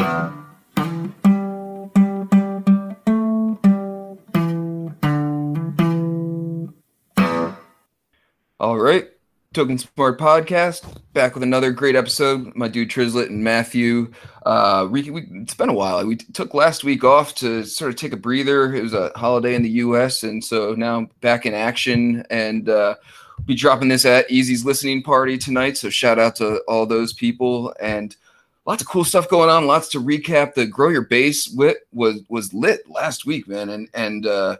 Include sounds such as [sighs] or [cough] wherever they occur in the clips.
All right. Token Smart Podcast back with another great episode. My dude Trizlet and Matthew. Uh, we, we, it's been a while. We took last week off to sort of take a breather. It was a holiday in the U.S., and so now back in action. And uh, be dropping this at Easy's listening party tonight. So shout out to all those people and lots of cool stuff going on. Lots to recap. The Grow Your Base wit was was lit last week, man, and and. Uh,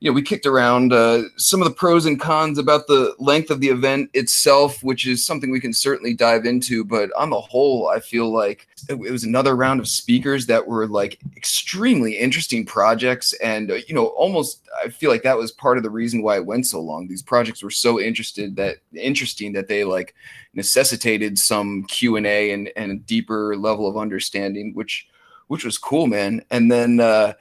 you know, we kicked around uh, some of the pros and cons about the length of the event itself, which is something we can certainly dive into. But on the whole, I feel like it, was another round of speakers that were like extremely interesting projects, and uh, you know, almost I feel like that was part of the reason why it went so long. These projects were so interested that interesting that they like necessitated some Q and A and and a deeper level of understanding, which which was cool, man. And then. uh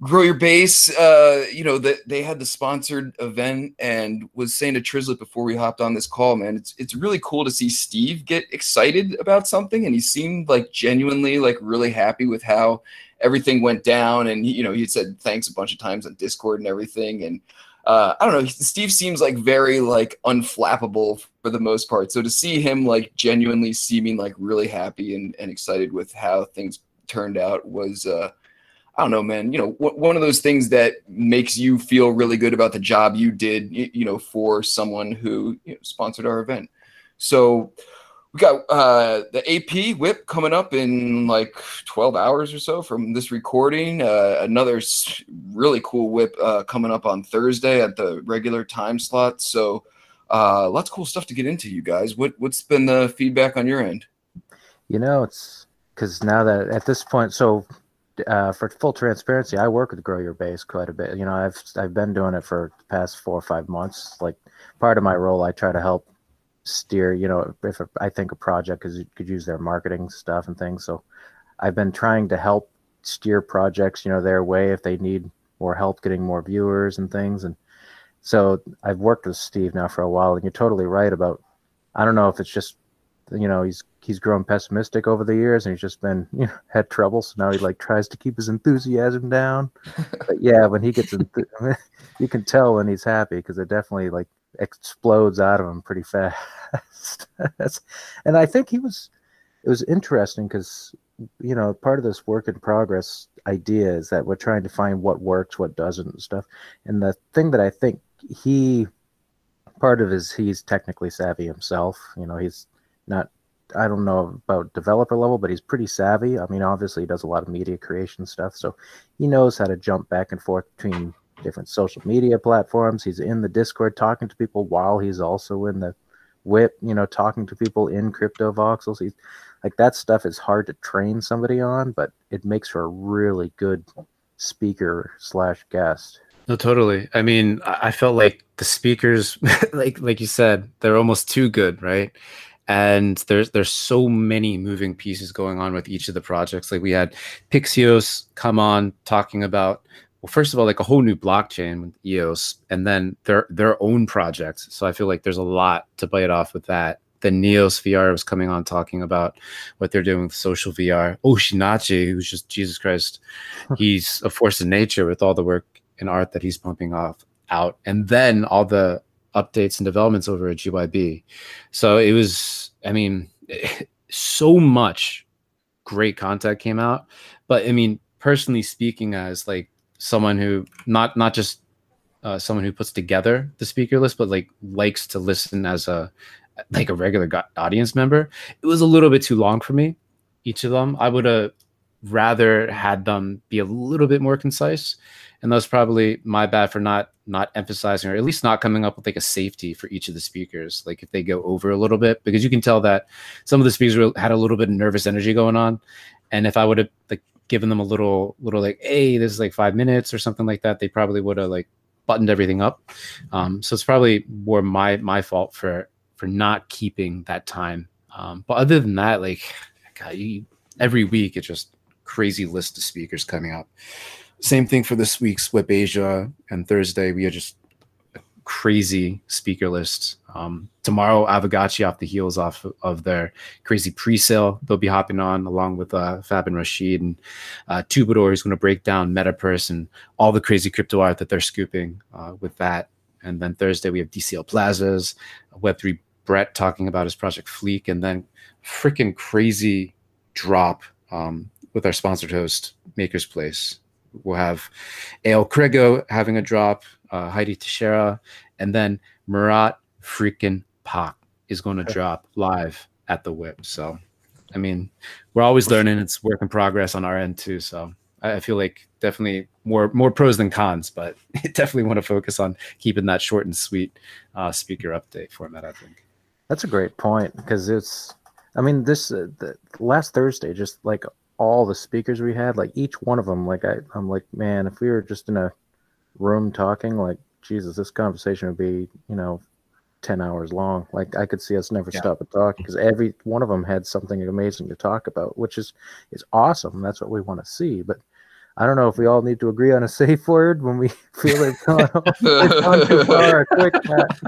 grow your base uh you know that they had the sponsored event and was saying to Trizlet before we hopped on this call man it's it's really cool to see steve get excited about something and he seemed like genuinely like really happy with how everything went down and you know he said thanks a bunch of times on discord and everything and uh, I don't know. Steve seems like very like unflappable for the most part. So to see him like genuinely seeming like really happy and, and excited with how things turned out was uh, I don't know, man. You know, one of those things that makes you feel really good about the job you did, you, you know, for someone who you know, sponsored our event. So we got uh, the AP whip coming up in like 12 hours or so from this recording. Uh, another really cool whip uh, coming up on Thursday at the regular time slot. So uh, lots of cool stuff to get into, you guys. What what's been the feedback on your end? You know, it's because now that at this point, so uh, for full transparency, I work with Grow Your Base quite a bit. You know, I've I've been doing it for the past four or five months. Like part of my role, I try to help steer. You know, if I think a project because could use their marketing stuff and things. So I've been trying to help steer projects, you know, their way if they need more help getting more viewers and things. And so I've worked with Steve now for a while, and you're totally right about. I don't know if it's just you know he's he's grown pessimistic over the years and he's just been [laughs] you know had trouble. So now he like tries to keep his enthusiasm down. [laughs] But yeah when he gets enth- [laughs] you can tell when he's happy because it definitely like explodes out of him pretty fast. And i think he was it was interesting because you know part of this work in progress idea is that we're trying to find what works what doesn't and stuff. And the thing that i think he part of is he's technically savvy himself. You know he's not I don't know about developer level, but he's pretty savvy. I mean, obviously he does a lot of media creation stuff, so he knows how to jump back and forth between different social media platforms. He's in the Discord talking to people while he's also in the whip, you know, talking to people in crypto voxels. He's like that stuff is hard to train somebody on, but it makes for a really good speaker slash guest. No, totally. I mean, I felt like the speakers, [laughs] like like you said, they're almost too good, right? And there's there's so many moving pieces going on with each of the projects. Like we had Pixeos come on talking about well first of all like a whole new blockchain with eos and then their their own projects. So i feel like there's a lot to bite off with that. The neos vr was coming on talking about what they're doing with social vr Osinachi who's just jesus christ he's a force of nature with all the work and art that he's pumping off out. And then all the updates and developments over at GYB. So it was, I mean, [laughs] so much great content came out. But I mean, personally speaking, as like someone who not not just uh, someone who puts together the speaker list, but like likes to listen as a like a regular audience member, it was a little bit too long for me. Each of them, I would have rather had them be a little bit more concise. And that's probably my bad for not not emphasizing or at least not coming up with like a safety for each of the speakers like if they go over a little bit because you can tell that some of the speakers had a little bit of nervous energy going on. And if i would have like given them a little little like hey this is like five minutes or something like that they probably would have like buttoned everything up. Um, so it's probably more my my fault for for not keeping that time. Um, but other than that like God, you, every week it just crazy list of speakers coming up same thing for this week's Web Asia and Thursday. We had just a crazy speaker list. Um, tomorrow, Aavegotchi off the heels off of their crazy pre-sale, they'll be hopping on along with uh, Fab and Rashid and uh, Tubador, who's going to break down MetaPurse and all the crazy crypto art that they're scooping uh, with that. And then Thursday we have DCL Plazas, Web3 Brett talking about his project Fleek, and then freaking crazy drop um, with our sponsored host Maker's Place. We'll have Ale Krego having a drop, uh, Heidi Teixeira, and then Murat freaking Pak is going to drop live at the whip. So, I mean, we're always learning. It's work in progress on our end too. So, I feel like definitely more more pros than cons, but [laughs] definitely want to focus on keeping that short and sweet uh, speaker update format. I think that's a great point because it's. I mean, this uh, the, last Thursday, just like all the speakers we had, like each one of them, like I, I'm like, man, if we were just in a room talking, like Jesus, this conversation would be, you know, 10 hours long. Like I could see us never yeah. stop and talk because every one of them had something amazing to talk about, which is is awesome. That's what we want to see. But I don't know if we all need to agree on a [laughs] safe word when we [laughs] feel they've gone, [laughs] they've gone too far. Quick, Matt.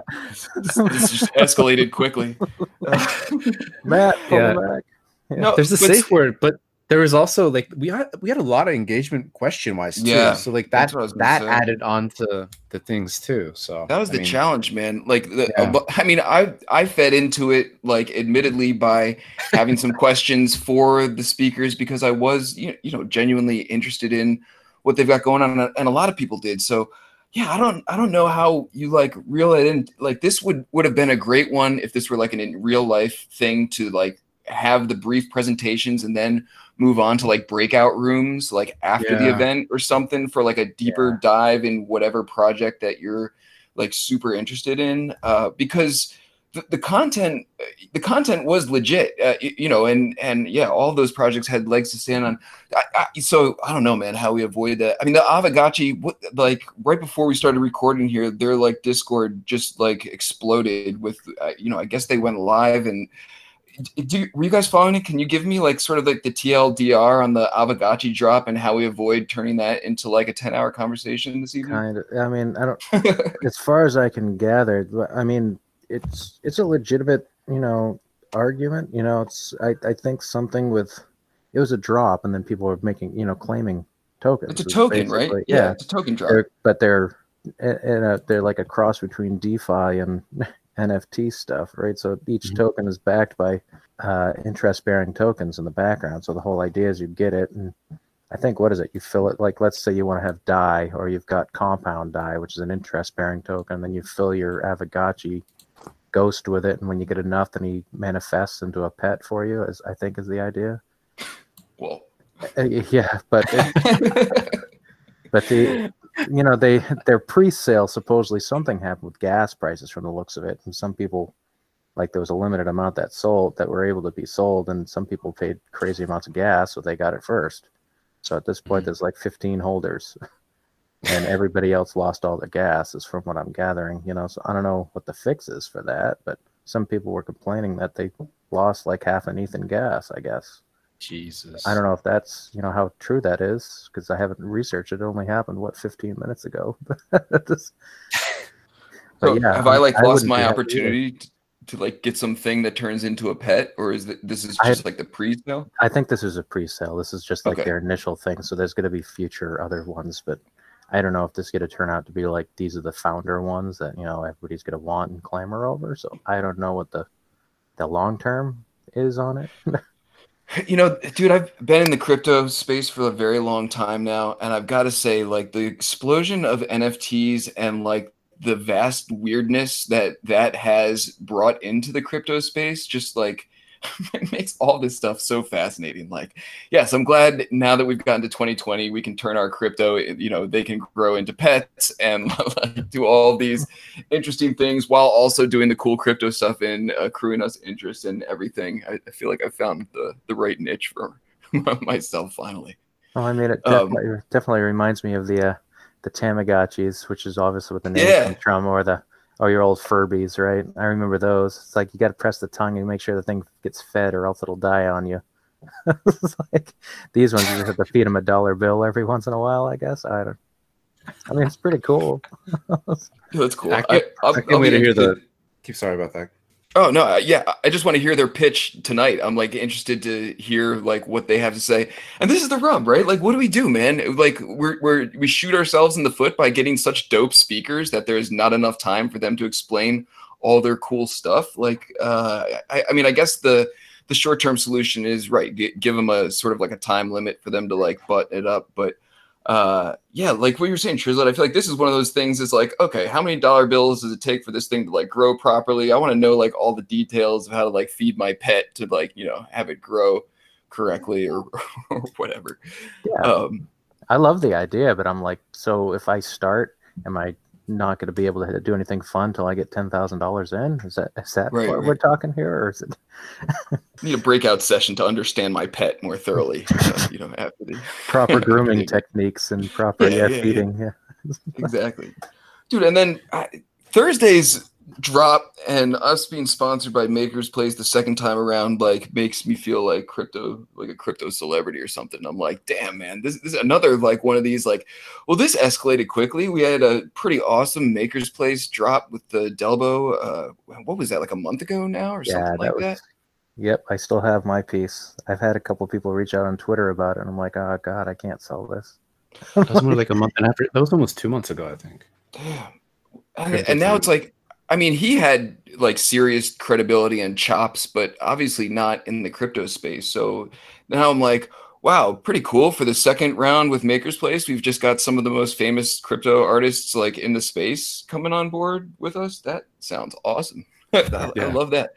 this, this just escalated quickly. Matt, yeah. back. Yeah. No, there's a safe word, but there was also like we had we had a lot of engagement question wise too. Yeah, so like that that say. added on to the things too. So that was I the mean, challenge, man. Like the, yeah. I mean, I I fed into it like admittedly by having some [laughs] questions for the speakers because I was you know, you know genuinely interested in what they've got going on, and a lot of people did. So yeah, I don't I don't know how you like reel it in. Like this would would have been a great one if this were like an in real life thing to like have the brief presentations and then move on to like breakout rooms like after yeah. the event or something for like a deeper yeah. dive in whatever project that you're like super interested in uh, because the, the content the content was legit uh, you know and and yeah all those projects had legs to stand on I, I, so i don't know man how we avoid that i mean the Aavegotchi what like right before we started recording here their like discord just like exploded with uh, you know i guess they went live and do were you guys following it? Can you give me like sort of like the TLDR on the Aavegotchi drop and how we avoid turning that into like a 10 hour conversation this evening? Kind of. I mean, I don't, [laughs] as far as I can gather, I mean, it's, it's a legitimate, you know, argument. You know, it's, I, I think something with, it was a drop and then people were making, you know, claiming tokens. It's a token, right? Yeah, yeah, it's a token drop. They're, but they're, in a, they're like a cross between DeFi and NFT stuff, right? So each mm-hmm. token is backed by uh, interest bearing tokens in the background. So the whole idea is you get it, and I think what is it? You fill it like let's say you want to have DAI, or you've got compound DAI, which is an interest bearing token. Then you fill your Aavegotchi ghost with it, and when you get enough, then he manifests into a pet for you. As I think is the idea. Well, uh, yeah, but it, [laughs] [laughs] but the you know they their pre-sale supposedly something happened with gas prices from the looks of it and some people like there was a limited amount that sold that were able to be sold and some people paid crazy amounts of gas so they got it first so at this point mm-hmm. there's like 15 holders and everybody else lost all the gas is from what i'm gathering you know so i don't know what the fix is for that but some people were complaining that they lost like half an ethan gas i guess Jesus. I don't know if that's you know how true that is because I haven't researched it. It only happened what 15 minutes ago. [laughs] Just, so yeah, have I like I lost my opportunity to, to, like get something that turns into a pet, or is that this is just I, like the pre-sale? I think this is a pre-sale. This is just like okay. their initial thing. So there's going to be future other ones, but I don't know if this is going to turn out to be like these are the founder ones that you know everybody's going to want and clamor over. So I don't know what the the long term is on it. [laughs] You know, dude, I've been in the crypto space for a very long time now, and I've got to say, like, the explosion of NFTs and like the vast weirdness that that has brought into the crypto space, just like [laughs] it makes all this stuff so fascinating. Like, yes, I'm glad now that we've gotten to 2020, we can turn our crypto, you know, they can grow into pets and [laughs] do all these interesting things while also doing the cool crypto stuff and accruing us interest and everything. I, I, feel like I found the, the right niche for [laughs] myself finally. Oh, I mean, it um, definitely, um, definitely reminds me of the, uh, the Tamagotchis, which is obviously what the name yeah. comes from, or the Oh, your old Furbies, right? I remember those. It's like you got to press the tongue and make sure the thing gets fed, or else it'll die on you. [laughs] it's like these ones, you just have to feed them a dollar bill every once in a while. I guess I don't. I mean, it's pretty cool. [laughs] That's cool. I can't, I, I can't wait to hear the keep sorry about that. Oh no, uh, yeah, I just want to hear their pitch tonight. I'm like interested to hear like what they have to say. And this is the rub, right? Like, what do we do, man? Like, we're we're we shoot ourselves in the foot by getting such dope speakers that there is not enough time for them to explain all their cool stuff. Like, uh, I, I mean, I guess the the short term solution is right, give them a sort of like a time limit for them to like button it up, but uh yeah like what you're saying Trizlet, i feel like this is one of those things is like okay how many dollar bills does it take for this thing to like grow properly? I want to know like all the details of how to like feed my pet to like you know have it grow correctly or, [laughs] or whatever. Yeah. Um i love the idea but i'm like so if i start am i not going to be able to do anything fun until I get ten thousand dollars in. Is that is that right, what right. we're talking here, or is it? [laughs] need a breakout session to understand my pet more thoroughly. [laughs] Uh, you know, after the [laughs] proper grooming techniques and proper yeah, yeah, yeah feeding. Yeah. exactly, dude. And then uh, Thursdays drop and us being sponsored by Makers Place the second time around like makes me feel like crypto like a crypto celebrity or something. I'm like, damn man, this, this is another like one of these like well this escalated quickly. We had a pretty awesome Makers Place drop with the Delbo uh what was that like a month ago now or yeah, something like that, was, that? Yep, I still have my piece. I've had a couple people reach out on Twitter about it and I'm like, "Oh god, I can't sell this." that was more like a [laughs] month and after. That was almost 2 months ago, I think. Damn. And, and now it's like I mean, he had like serious credibility and chops, but obviously not in the crypto space. So now I'm like, wow, pretty cool for the second round with Maker's Place. We've just got some of the most famous crypto artists like in the space coming on board with us. That sounds awesome. [laughs] I, yeah. I, love that.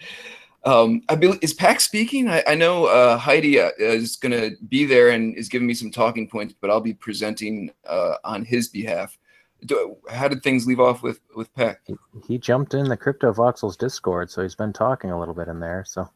Um, I believe is Pak's speaking. I, I know uh, Heidi uh, is going to be there and is giving me some talking points, but I'll be presenting uh, on his behalf do, how did things leave off with with Pak? He, he, jumped in the Crypto Voxels Discord, so he's been talking a little bit in there. So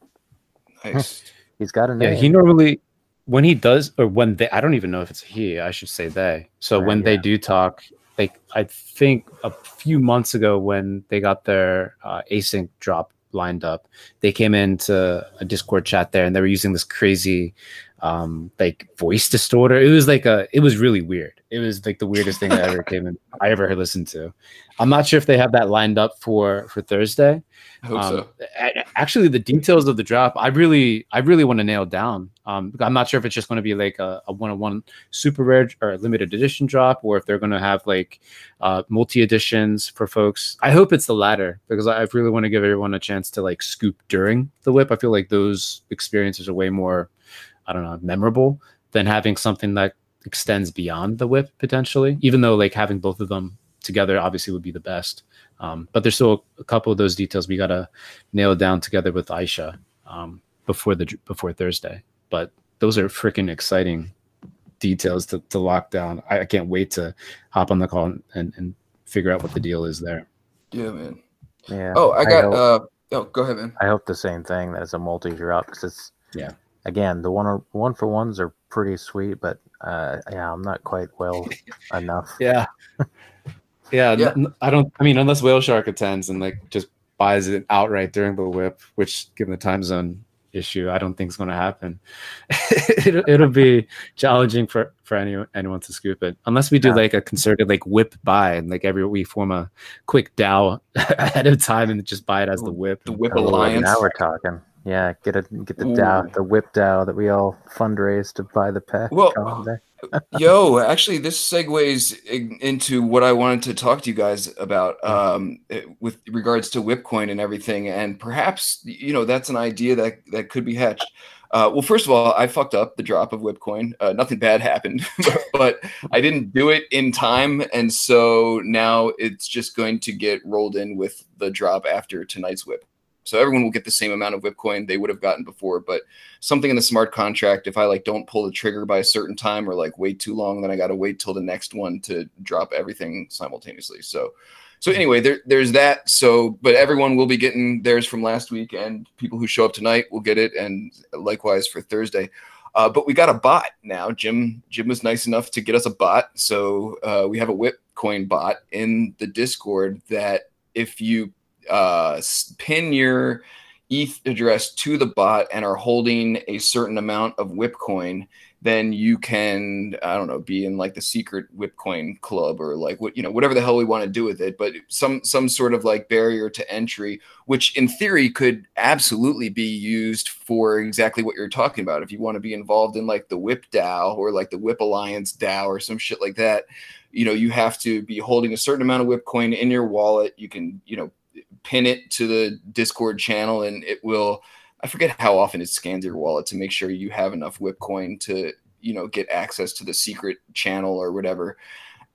nice. [laughs] he's got a name. Yeah, he normally when he does or when they I don't even know if it's he. I should say they. So right, when yeah. they do talk, like I think a few months ago when they got their uh, async drop lined up, they came into a Discord chat there and they were using this crazy um like voice distorter. It was like a it was really weird. It was like the weirdest thing that ever came in [laughs] i ever listened to. I'm not sure if they have that lined up for for thursday. I hope um, so. actually the details of the drop i really i really want to nail down. Um i'm not sure if it's just going to be like a, a one-on-one super rare or limited edition drop or if they're going to have like uh multi editions for folks. I hope it's the latter because i really want to give everyone a chance to like scoop during the whip. I feel like those experiences are way more I don't know, memorable than having something that extends beyond the whip potentially. Even though like having both of them together obviously would be the best. Um, but there's still a couple of those details we gotta nail down together with Aisha um, before the before Thursday. But those are freaking exciting details to, to lock down. I, I, can't wait to hop on the call and, and figure out what the deal is there. Yeah, man. Yeah. Oh, I got. I hope, uh, oh, go ahead, man. I hope the same thing that it's a multi drop because it's yeah again, the one one for ones are pretty sweet, but uh, yeah, I'm not quite well [laughs] enough. Yeah. [laughs] yeah, yeah. N- I don't. I mean, unless Whale Shark attends and like just buys it outright during the whip, which given the time zone issue, I don't think is going to happen. [laughs] it'll, it'll be challenging for for anyone anyone to scoop it, unless we do yeah. like a concerted like whip buy and like every we form a quick DAO ahead of time and just buy it as the whip. The whip alliance. Now we're talking. Yeah, get a get the Ooh. the whip DAO that we all fundraise to buy the pet. Well, [laughs] yo, actually, this segues into what I wanted to talk to you guys about um, eh, with regards to Whipcoin and everything, and perhaps you know that's an idea that that could be hatched. Uh, well, first of all, I fucked up the drop of Whipcoin. Uh, nothing bad [laughs] happened, [laughs] but I didn't do it in time, and so now it's just going to get rolled in with the drop after tonight's whip. So everyone will get the same amount of Whipcoin they would have gotten before. But something in the smart contract, if I like don't pull the trigger by a certain time or like wait too long, then I got to wait till the next one to drop everything simultaneously. So, so anyway, there, there's that. So, but everyone will be getting theirs from last week, and people who show up tonight will get it, and likewise for Thursday. Uh, but we got a bot now. Jim Jim was nice enough to get us a bot, so uh, we have a Whipcoin bot in the Discord that if you uh, pin your ETH address to the bot and are holding a certain amount of Whipcoin, then you can I don't know be in like the secret Whipcoin club or like what you know whatever the hell we want to do with it, but some some sort of like barrier to entry, which in theory could absolutely be used for exactly what you're talking about. If you want to be involved in like the Whip DAO or like the Whip Alliance DAO or some shit like that, you know you have to be holding a certain amount of Whipcoin in your wallet. You can you know pin it to the Discord channel and it will I forget how often it scans your wallet to make sure you have enough Whipcoin to, you know, get access to the secret channel or whatever.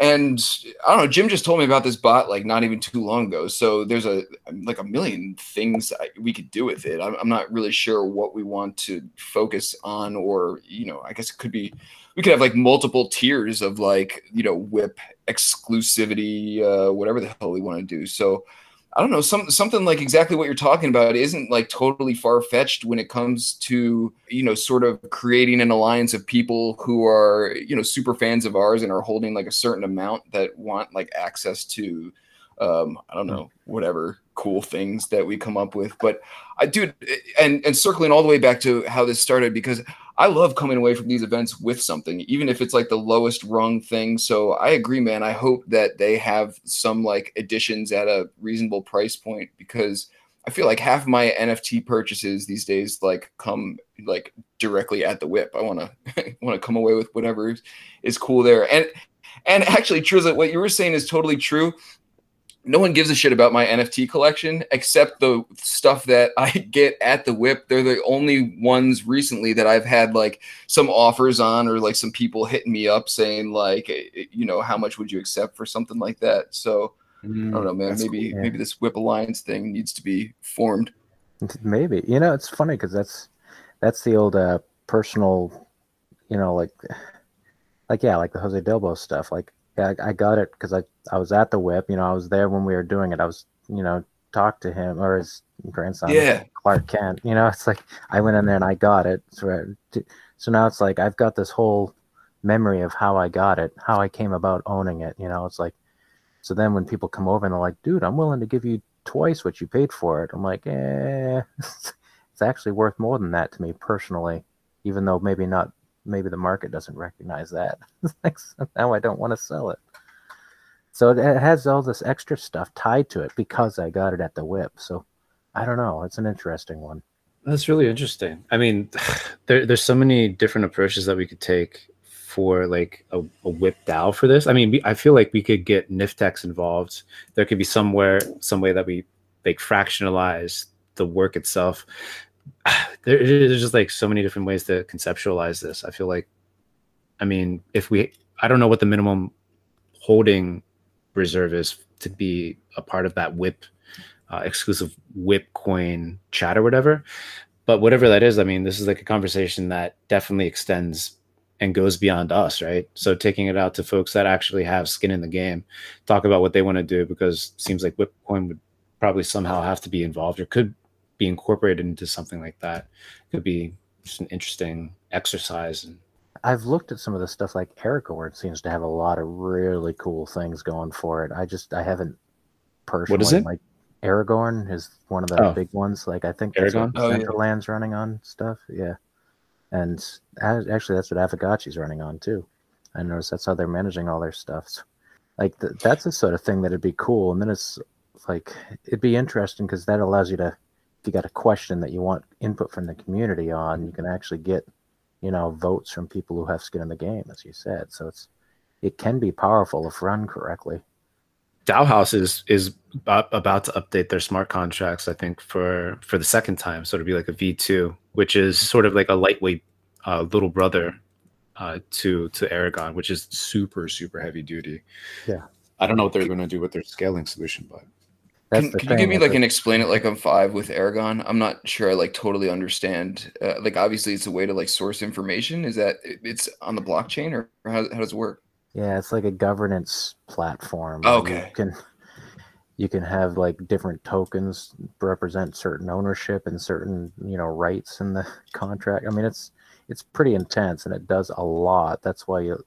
And I don't know, Jim just told me about this bot like not even too long ago. So there's a like a million things we could do with it. I'm, I'm not really sure what we want to focus on, or you know, I guess it could be we could have like multiple tiers of like you know whip exclusivity, uh, whatever the hell we want to do. So I don't know, some something like exactly what you're talking about isn't like totally far fetched when it comes to you know sort of creating an alliance of people who are you know super fans of ours and are holding like a certain amount that want like access to um, I don't know whatever cool things that we come up with. But I do, and and circling all the way back to how this started because I love coming away from these events with something, even if it's like the lowest rung thing. So I agree, man. I hope that they have some like additions at a reasonable price point because I feel like half my NFT purchases these days like come like directly at the whip. I want to want to come away with whatever is cool there. And and actually, Trizlet, what you were saying is totally true no one gives a shit about my NFT collection except the stuff that I [laughs] get at the whip. They're the only ones recently that I've had like some offers on or like some people hitting me up saying like, eh, you know, how much would you accept for something like that? So mm, I don't know, man. Maybe cool, yeah. maybe this whip alliance thing needs to be formed. Maybe you know it's funny because that's that's the old uh, personal, you know, like like yeah, like the Jose Delbo stuff. Like I, I got it because I, I was at the whip. You know, I was there when we were doing it. I was, you know, talk to him or his grandson, yeah, Clark Kent. You know, [laughs] it's like I went in there and I got it. So, so now it's like I've got this whole memory of how I got it, how I came about owning it. You know, it's like so then when people come over and they're like, "Dude, I'm willing to give you twice what you paid for it," I'm like, "Eh, [laughs] it's actually worth more than that to me personally, even though maybe not maybe the market doesn't recognize that. [laughs] now I don't want to sell it. So it has all this extra stuff tied to it because I got it at the whip. So I don't know. It's an interesting one. That's really interesting. I mean, [sighs] there, there's so many different approaches that we could take for like a, a whip DAO for this. I mean, I feel like we could get Niftex involved. There could be somewhere, some way that we like fractionalize the work itself. [sighs] there, there's just like so many different ways to conceptualize this. I feel like, I mean, if we, I don't know what the minimum holding reserve is to be a part of that whip uh, exclusive whip coin chat or whatever. But whatever that is, I mean, this is like a conversation that definitely extends and goes beyond us, right? So taking it out to folks that actually have skin in the game, talk about what they want to do because seems like Whipcoin would probably somehow have to be involved or could be incorporated into something like that could be just an interesting exercise. And I've looked at some of the stuff like Aragon seems to have a lot of really cool things going for it. I just I haven't personally what is it? like Aragon is one of the oh. big ones. Like I think Aragon oh, Decentraland's yeah. running on stuff. Yeah. And actually that's what Aavegotchi's running on too. I noticed that's how they're managing all their stuff. So, like the, that's the sort of thing that'd be cool. And then it's like it'd be interesting because that allows you to if you got a question that you want input from the community on, you can actually get, you know, votes from people who have skin in the game, as you said. So it's it can be powerful if run correctly. DAOhaus is is about to update their smart contracts. I think for for the second time, so it'll be like a V two, which is sort of like a lightweight uh, little brother uh, to to Aragon, which is super super heavy duty. Yeah, I don't know what they're going to do with their scaling solution, but can, can you give me like an explain it like I'm five with Aragon? I'm not sure I like totally understand. Uh, like obviously it's a way to like source information. Is that it's on the blockchain or, or how, how does it work? Yeah, it's like a governance platform. okay. You can you can have like different tokens represent certain ownership and certain you know rights in the [laughs] contract. I mean it's it's pretty intense and it does a lot. That's why you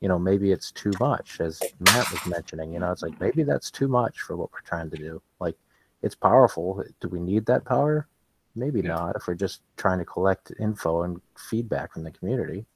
you know, maybe it's too much, as Matt was mentioning. You know, it's like maybe that's too much for what we're trying to do. Like, it's powerful. Do we need that power? Maybe yeah. not. If we're just trying to collect info and feedback from the community,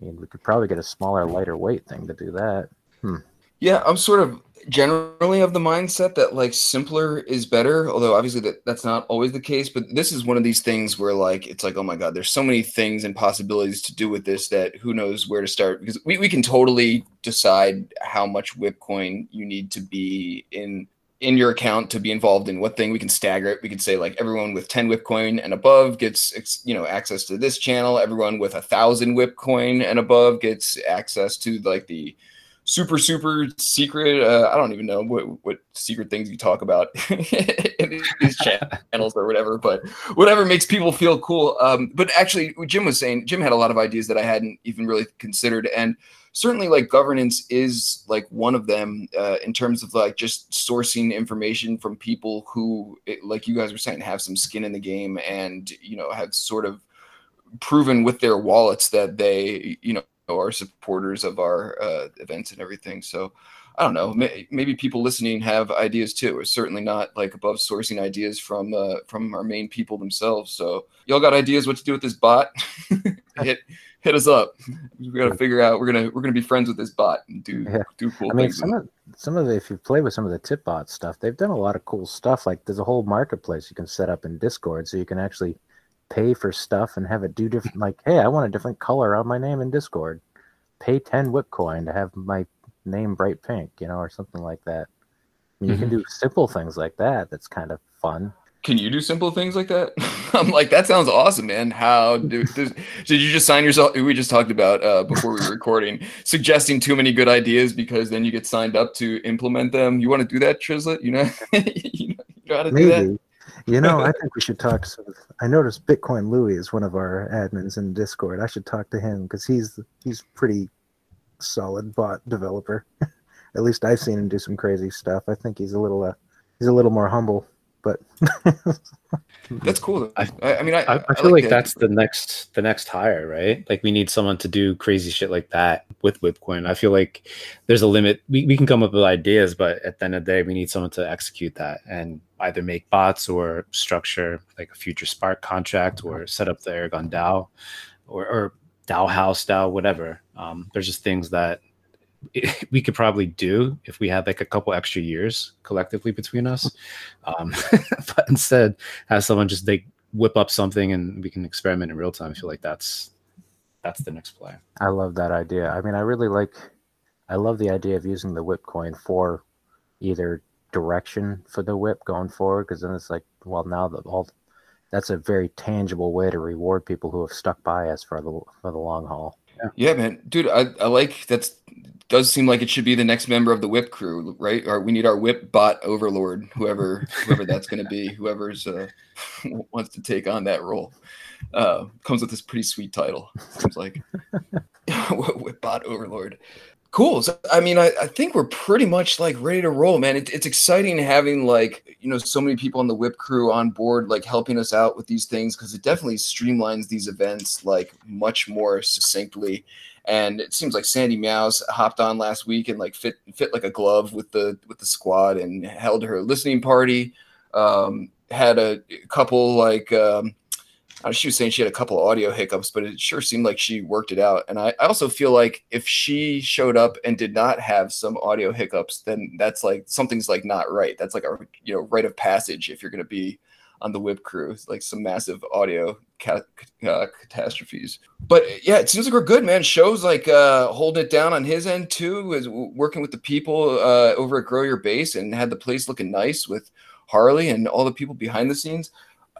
I mean, we could probably get a smaller, lighter weight thing to do that. Hmm. Yeah, I'm sort of generally of the mindset that like simpler is better although obviously that, that's not always the case but this is one of these things where like it's like oh my god there's so many things and possibilities to do with this that who knows where to start because we, we can totally decide how much whipcoin you need to be in in your account to be involved in what thing. We can stagger it. We can say like everyone with 10 whipcoin and above gets you know access to this channel. Everyone with a thousand whipcoin and above gets access to like the super super secret uh, i don't even know what, what secret things you talk about [laughs] in these [laughs] channels or whatever but whatever makes people feel cool. Um, but actually jim was saying jim had a lot of ideas that i hadn't even really considered. And certainly like governance is like one of them uh, in terms of like just sourcing information from people who like you guys were saying have some skin in the game and you know have sort of proven with their wallets that they you know are supporters of our uh, events and everything. So I don't know. May, maybe people listening have ideas too. It's certainly not like above sourcing ideas from uh, from our main people themselves. So y'all got ideas what to do with this bot? [laughs] hit hit us up. We got to figure out. We're gonna we're gonna be friends with this bot and do yeah. do cool I mean, things. Some of some of the if you play with some of the tip bot stuff, they've done a lot of cool stuff. Like there's a whole marketplace you can set up in Discord, so you can actually pay for stuff and have it do different. [laughs] Like, hey, I want a different color on my name in Discord. Pay ten whip coin to have my name bright pink, you know, or something like that. I mean, mm-hmm. You can mm-hmm. do simple things like that. That's kind of fun. Can you do simple things like that? [laughs] I'm like, that sounds awesome, man. How do did you just sign yourself? We just talked about uh, before we were recording, suggesting too many good ideas because then you get signed up to implement them. You want to do that, Trizlet? [laughs] You know, you know how to Maybe. do that. You know, I [laughs] think we should talk. To. I noticed Bitcoin Louie is one of our admins in Discord. I should talk to him because he's he's pretty solid bot developer. [laughs] At least I've seen him do some crazy stuff. I think he's a little uh, he's a little more humble but [laughs] that's cool. I, I mean, I, I, I feel like, like that's the next the next hire, right? Like we need someone to do crazy shit like that with Whipcoin. I feel like there's a limit. We, we can come up with ideas, but at the end of the day, we need someone to execute that and either make bots or structure like a future smart contract or set up the Aragon DAO or, or DAOhaus DAO, whatever. Um, there's just things that [laughs] we could probably do if we had like a couple extra years collectively between us. Um, [laughs] but instead, have someone just like whip up something and we can experiment in real time. I feel like that's that's the next play. I love that idea. I mean, I really like. I love the idea of using the whip coin for either direction for the whip going forward, because then it's like, well, now the all that's a very tangible way to reward people who have stuck by us for the for the long haul. Yeah, yeah man, dude, I, I like that's does seem like it should be the next member of the whip crew, right? Or we need our whip bot overlord, whoever whoever that's going to be, [laughs] whoever's uh, [laughs] wants to take on that role. Uh, comes with this pretty sweet title. Seems like [laughs] whip bot overlord. Cool. So, I mean, I, I think we're pretty much like ready to roll, man. It, it's exciting having like you know so many people on the whip crew on board, like helping us out with these things because it definitely streamlines these events like much more succinctly and it seems like Sandy Meows hopped on last week and like fit fit like a glove with the with the squad and held her listening party. Um, had a couple like um, she was saying she had a couple audio hiccups, but it sure seemed like she worked it out. And I, I also feel like if she showed up and did not have some audio hiccups, then that's like something's like not right. That's like a you know rite of passage if you're going to be on the whip crew, like some massive audio ca- uh, catastrophes. But yeah, it seems like we're good, man. Shows like uh, holding it down on his end too, is working with the people uh, over at Grow Your Base and had the place looking nice with Harley and all the people behind the scenes.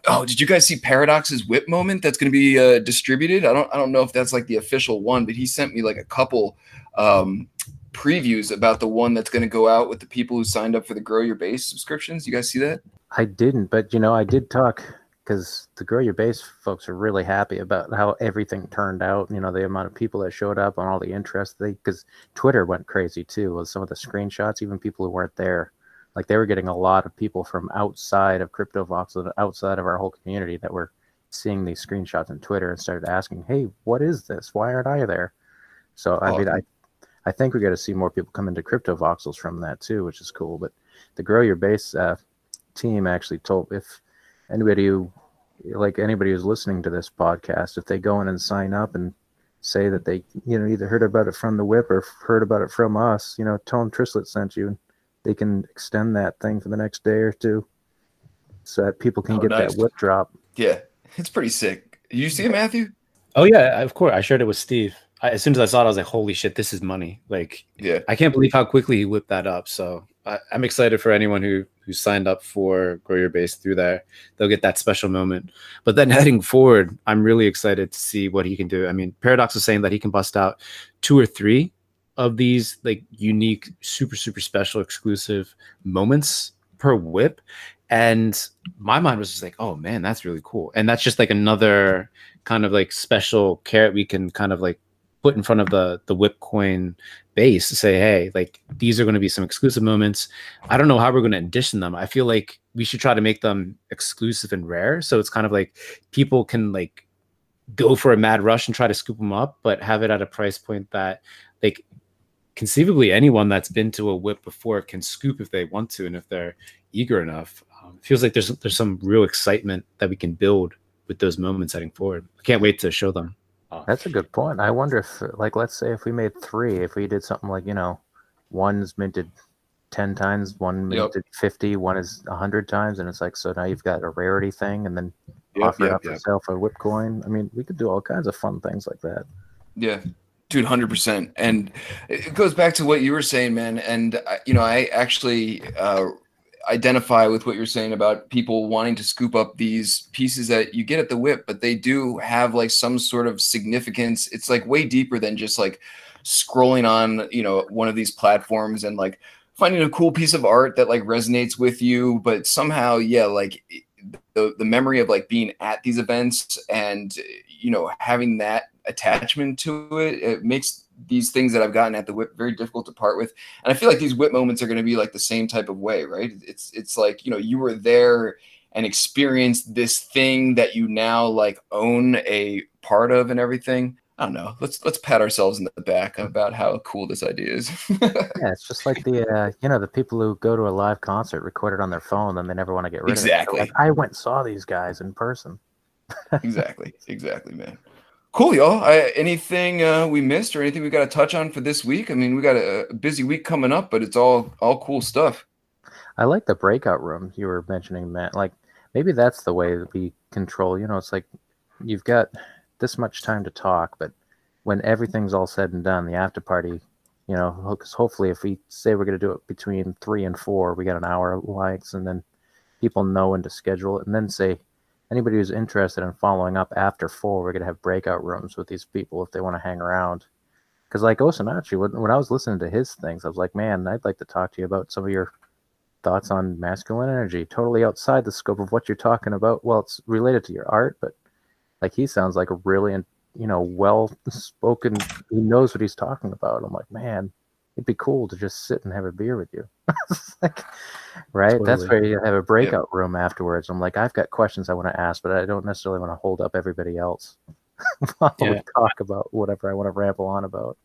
Oh, did you guys see Paradox's whip moment that's going to be uh, distributed? I don't, I don't know if that's like the official one, but he sent me like a couple um, previews about the one that's going to go out with the people who signed up for the Grow Your Base subscriptions. You guys see that? I didn't, but you know, I did talk because the Grow Your Base folks are really happy about how everything turned out. You know, the amount of people that showed up on all the interest. They because Twitter went crazy too with some of the screenshots. Even people who weren't there, like they were getting a lot of people from outside of CryptoVoxels, outside of our whole community, that were seeing these screenshots on Twitter and started asking, "Hey, what is this? Why aren't I there?" So I mean, I I think we got to see more people come into crypto voxels from that too, which is cool. But the Grow Your Base uh, team actually told if anybody who like anybody who's listening to this podcast, if they go in and sign up and say that they you know either heard about it from the whip or heard about it from us. You know, tell them Trizlet sent you, and they can extend that thing for the next day or two, so that people can Oh, get nice. that whip drop. Yeah, it's pretty sick. You see it, Matthew? Oh yeah, of course. I shared it with Steve. I, as soon as I saw it, I was like, "Holy shit, this is money!" Like, Yeah. I can't believe how quickly he whipped that up. So I, I'm excited for anyone who who signed up for Grow Your Base through there. They'll get that special moment. But then [laughs] heading forward, I'm really excited to see what he can do. I mean, Paradox was saying that he can bust out two or three of these like unique, super super special, exclusive moments per whip. And my mind was just like, oh man, that's really cool. And that's just like another kind of like special carrot we can kind of like put in front of the the whip coin base to say hey like these are going to be some exclusive moments. I don't know how we're going to edition them. I feel like we should try to make them exclusive and rare. So it's kind of like people can like go for a mad rush and try to scoop them up but have it at a price point that like conceivably anyone that's been to a whip before can scoop if they want to and if they're eager enough. Um, feels like there's there's some real excitement that we can build with those moments heading forward. I can't wait to show them That's a good point. I wonder if, like, let's say if we made three, if we did something like, you know, one's minted 10 times, one Yep. minted 50, one is 100 times. And it's like, so now you've got a rarity thing and then Yep, offer yep, up yep. for a whip coin. I mean, we could do all kinds of fun things like that. Yeah, dude, hundred percent. And it goes back to what you were saying, man. And I- you know, I actually uh, identify with what you're saying about people wanting to scoop up these pieces that you get at the whip, but they do have like some sort of significance. It's like way deeper than just like scrolling on, you know, one of these platforms and like finding a cool piece of art that like resonates with you, but somehow, yeah, like the the memory of like being at these events and you know having that attachment to it it makes these things that i've gotten at the whip very difficult to part with. And i feel like these whip moments are going to be like the same type of way right? It's it's like you know you were there and experienced this thing that you now like own a part of and everything. I don't know. Let's let's pat ourselves in the back about how cool this idea is. [laughs] Yeah, it's just like the, uh, you know, the people who go to a live concert, record it on their phone, then they never want to get rid Exactly. of it. They're Like, I went and saw these guys in person. [laughs] exactly. Exactly man cool y'all I, anything uh, we missed or anything we got to touch on for this week i mean we got a, a busy week coming up but it's all all cool stuff I like the breakout room you were mentioning, Matt. Like maybe that's the way that we control. You know, it's like you've got this much time to talk, but when everything's all said and done, the after party, you know, because hopefully if we say we're going to do it between three and four, we got an hour likes, and then people know when to schedule it, and then say anybody who's interested in following up after four, we're to have breakout rooms with these people if they want to hang around. Because like Osinachi, when, when I was listening to his things, I was like, man, I'd like to talk to you about some of your thoughts on masculine energy totally outside the scope of what you're talking about well it's related to your art but like he sounds like a really you know well spoken he knows what he's talking about i'm like man it'd be cool to just sit and have a beer with you. [laughs] Like, right? That's where you have a breakout room afterwards. I'm like i've got questions i want to ask but i don't necessarily want to hold up everybody else [laughs] while we talk about whatever i want to ramble on about.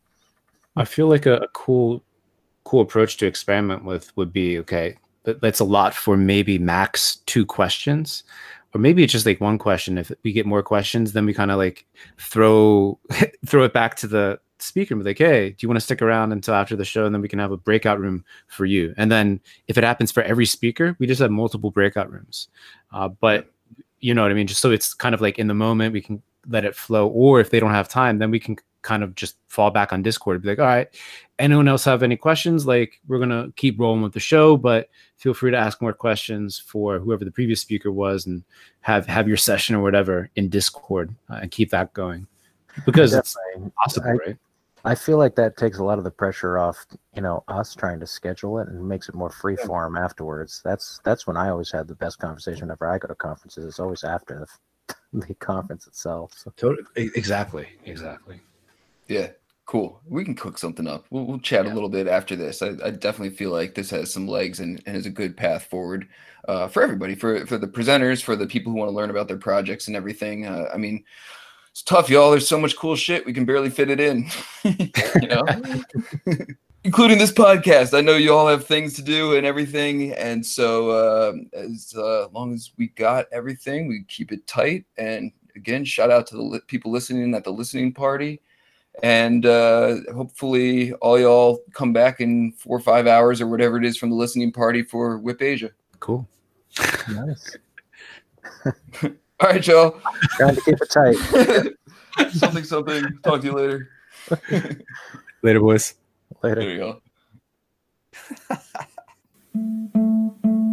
I feel like a, a cool, cool approach to experiment with would be okay. That, that's a lot for maybe max two questions, or maybe it's just like one question. If we get more questions, then we kind of like throw [laughs] throw it back to the speaker and be like, "Hey, do you want to stick around until after the show?" And then we can have a breakout room for you. And then if it happens for every speaker, we just have multiple breakout rooms. Uh, but you know what I mean? Just so it's kind of like in the moment, we can let it flow. Or if they don't have time, then we can kind of just fall back on Discord and be like, all right, anyone else have any questions? Like, we're gonna keep rolling with the show, but feel free to ask more questions for whoever the previous speaker was, and have have your session or whatever in Discord uh, and keep that going because it's Definitely. possible, I- right? I feel like that takes a lot of the pressure off, you know, us trying to schedule it and makes it more free form afterwards. That's that's when I always have the best conversation whenever I go to conferences. It's always after the, [laughs] the conference itself. So Totally, exactly, exactly. yeah cool we can cook something up we'll, we'll chat a little bit after this I, I definitely feel like this has some legs and, and is a good path forward uh, for everybody for for the presenters for the people who want to learn about their projects and everything uh, i mean it's tough y'all. There's so much cool shit. We can barely fit it in [laughs] you know? [laughs] Including this podcast. I know you all have things to do and everything. And so uh, as uh, long as we got everything we keep it tight. And again shout out to the li- people listening at the listening party. And uh, hopefully, all y'all come back in four or five hours or whatever it is from the listening party for Whip Asia. Cool. Nice. [laughs] All right, y'all. Trying to keep it tight. [laughs] something, something. Talk to you later. [laughs] Later, boys. Later. There you go. [laughs]